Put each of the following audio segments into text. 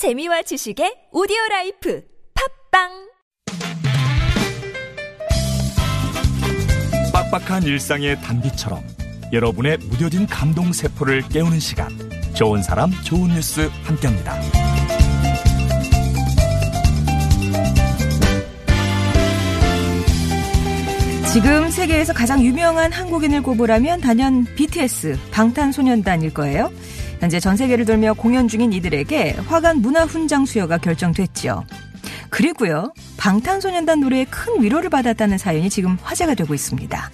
재미와 지식의 오디오 life 팟빵 빡빡한 일상의 단비처럼 여러분의 무뎌진 감동 세포를 깨우는 시간 좋은 사람 좋은 뉴스 함께합니다. 지금 세계에서 가장 유명한 한국인을 꼽으라면 단연 BTS 방탄소년단일 거예요. 현재 전 세계를 돌며 공연 중인 이들에게 화관 문화 훈장 수여가 결정됐죠. 그리고요, 방탄소년단 노래에 큰 위로를 받았다는 사연이 지금 화제가 되고 있습니다.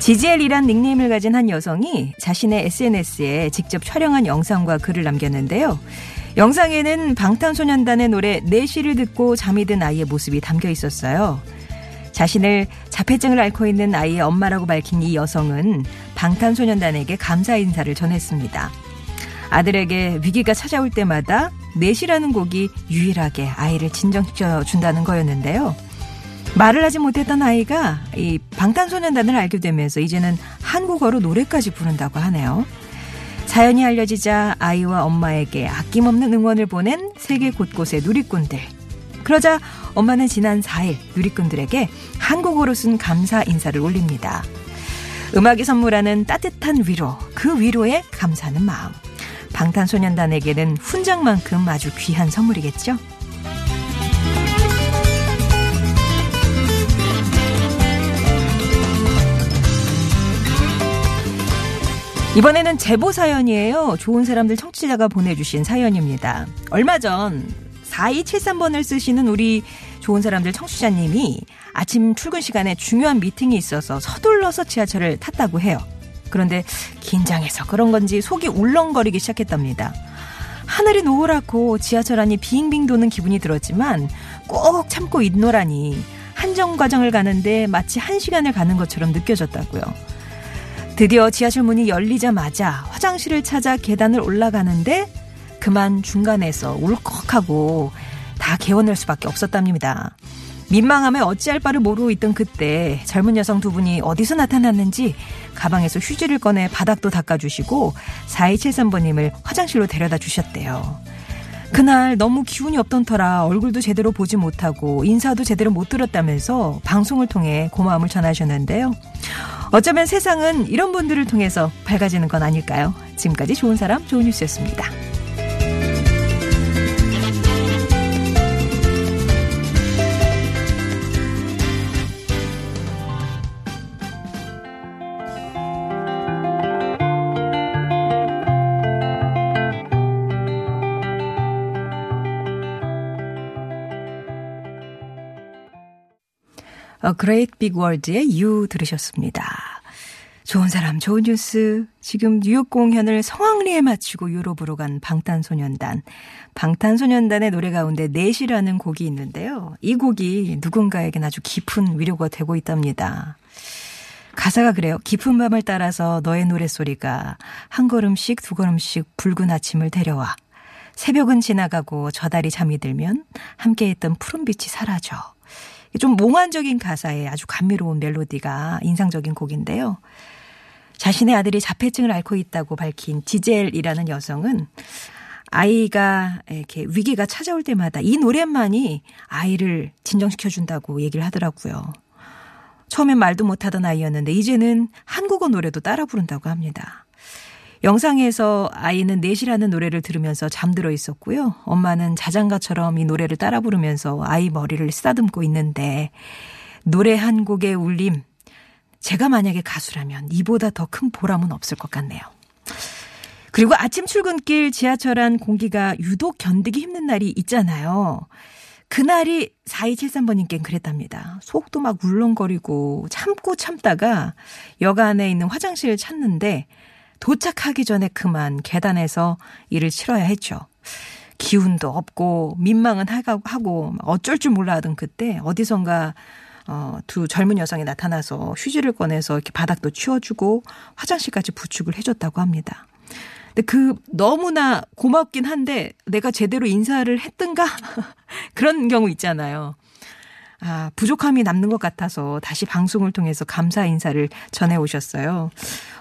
지지엘이란 닉네임을 가진 한 여성이 자신의 SNS에 직접 촬영한 영상과 글을 남겼는데요. 영상에는 방탄소년단의 노래 내시를 듣고 잠이 든 아이의 모습이 담겨 있었어요. 자신을 자폐증을 앓고 있는 아이의 엄마라고 밝힌 이 여성은 방탄소년단에게 감사 인사를 전했습니다. 아들에게 위기가 찾아올 때마다 넷이라는 곡이 유일하게 아이를 진정시켜 준다는 거였는데요. 말을 하지 못했던 아이가 이 방탄소년단을 알게 되면서 이제는 한국어로 노래까지 부른다고 하네요. 사연이 알려지자 아이와 엄마에게 아낌없는 응원을 보낸 세계 곳곳의 누리꾼들. 그러자 엄마는 지난 4일 누리꾼들에게 한국어로 쓴 감사 인사를 올립니다. 음악이 선물하는 따뜻한 위로, 그 위로에 감사하는 마음. 방탄소년단에게는 훈장만큼 아주 귀한 선물이겠죠? 이번에는 제보 사연이에요. 좋은 사람들 청취자가 보내주신 사연입니다. 얼마 전 4273번을 쓰시는 우리 좋은 사람들 청취자님이 아침 출근 시간에 중요한 미팅이 있어서 서둘러서 지하철을 탔다고 해요. 그런데 긴장해서 그런 건지 속이 울렁거리기 시작했답니다. 하늘이 노랗고 지하철 안이 빙빙 도는 기분이 들었지만 꼭 참고 있노라니 한정 과정을 가는데 마치 한 시간을 가는 것처럼 느껴졌다고요. 드디어 지하철 문이 열리자마자 화장실을 찾아 계단을 올라가는데 그만 중간에서 울컥하고 다 개워낼 수밖에 없었답니다. 민망함에 어찌할 바를 모르고 있던 그때 젊은 여성 두 분이 어디서 나타났는지 가방에서 휴지를 꺼내 바닥도 닦아주시고 4273번님을 화장실로 데려다 주셨대요. 그날 너무 기운이 없던 터라 얼굴도 제대로 보지 못하고 인사도 제대로 못 들었다면서 방송을 통해 고마움을 전하셨는데요. 어쩌면 세상은 이런 분들을 통해서 밝아지는 건 아닐까요? 지금까지 좋은 사람, 좋은 뉴스였습니다. Great Big World의 You 들으셨습니다. 좋은 사람, 좋은 뉴스. 지금 뉴욕 공연을 성황리에 마치고 유럽으로 간 방탄소년단. 방탄소년단의 노래 가운데 넷이라는 곡이 있는데요. 이 곡이 누군가에겐 아주 깊은 위로가 되고 있답니다. 가사가 그래요. 깊은 밤을 따라서 너의 노랫소리가 한 걸음씩 두 걸음씩 붉은 아침을 데려와. 새벽은 지나가고 저 달이 잠이 들면 함께했던 푸른빛이 사라져. 좀 몽환적인 가사에 아주 감미로운 멜로디가 인상적인 곡인데요. 자신의 아들이 자폐증을 앓고 있다고 밝힌 지젤이라는 여성은 아이가 이렇게 위기가 찾아올 때마다 이 노래만이 아이를 진정시켜준다고 얘기를 하더라고요. 처음엔 말도 못하던 아이였는데 이제는 한국어 노래도 따라 부른다고 합니다. 영상에서 아이는 넷이라는 노래를 들으면서 잠들어 있었고요. 엄마는 자장가처럼 이 노래를 따라 부르면서 아이 머리를 쓰다듬고 있는데 노래 한 곡의 울림 제가 만약에 가수라면 이보다 더 큰 보람은 없을 것 같네요. 그리고 아침 출근길 지하철 안 공기가 유독 견디기 힘든 날이 있잖아요. 그날이 4273번님께 그랬답니다. 속도 막 울렁거리고 참고 참다가 역 안에 있는 화장실을 찾는데 도착하기 전에 그만 계단에서 일을 치러야 했죠. 기운도 없고 민망은 하고 어쩔 줄 몰라 하던 그때 어디선가 어, 두 젊은 여성이 나타나서 휴지를 꺼내서 이렇게 바닥도 치워주고 화장실까지 부축을 해줬다고 합니다. 근데 그 너무나 고맙긴 한데 내가 제대로 인사를 했던가 그런 경우 있잖아요. 아, 부족함이 남는 것 같아서 다시 방송을 통해서 감사 인사를 전해 오셨어요.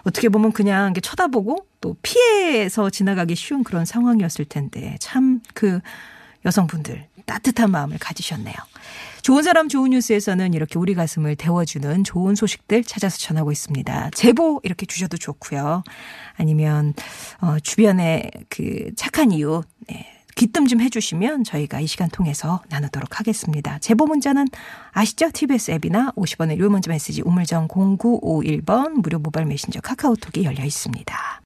어떻게 보면 그냥 쳐다보고 또 피해서 지나가기 쉬운 그런 상황이었을 텐데 참 그 여성분들 따뜻한 마음을 가지셨네요. 좋은 사람 좋은 뉴스에서는 이렇게 우리 가슴을 데워주는 좋은 소식들 찾아서 전하고 있습니다. 제보 이렇게 주셔도 좋고요. 아니면 어 주변에 그 착한 이유 네. 귀뜸 좀 해주시면 저희가 이 시간 통해서 나누도록 하겠습니다. 제보 문자는 아시죠? TBS 앱이나 50원의 료 문자 메시지 우물정 0951번 무료 모바일 메신저 카카오톡이 열려 있습니다.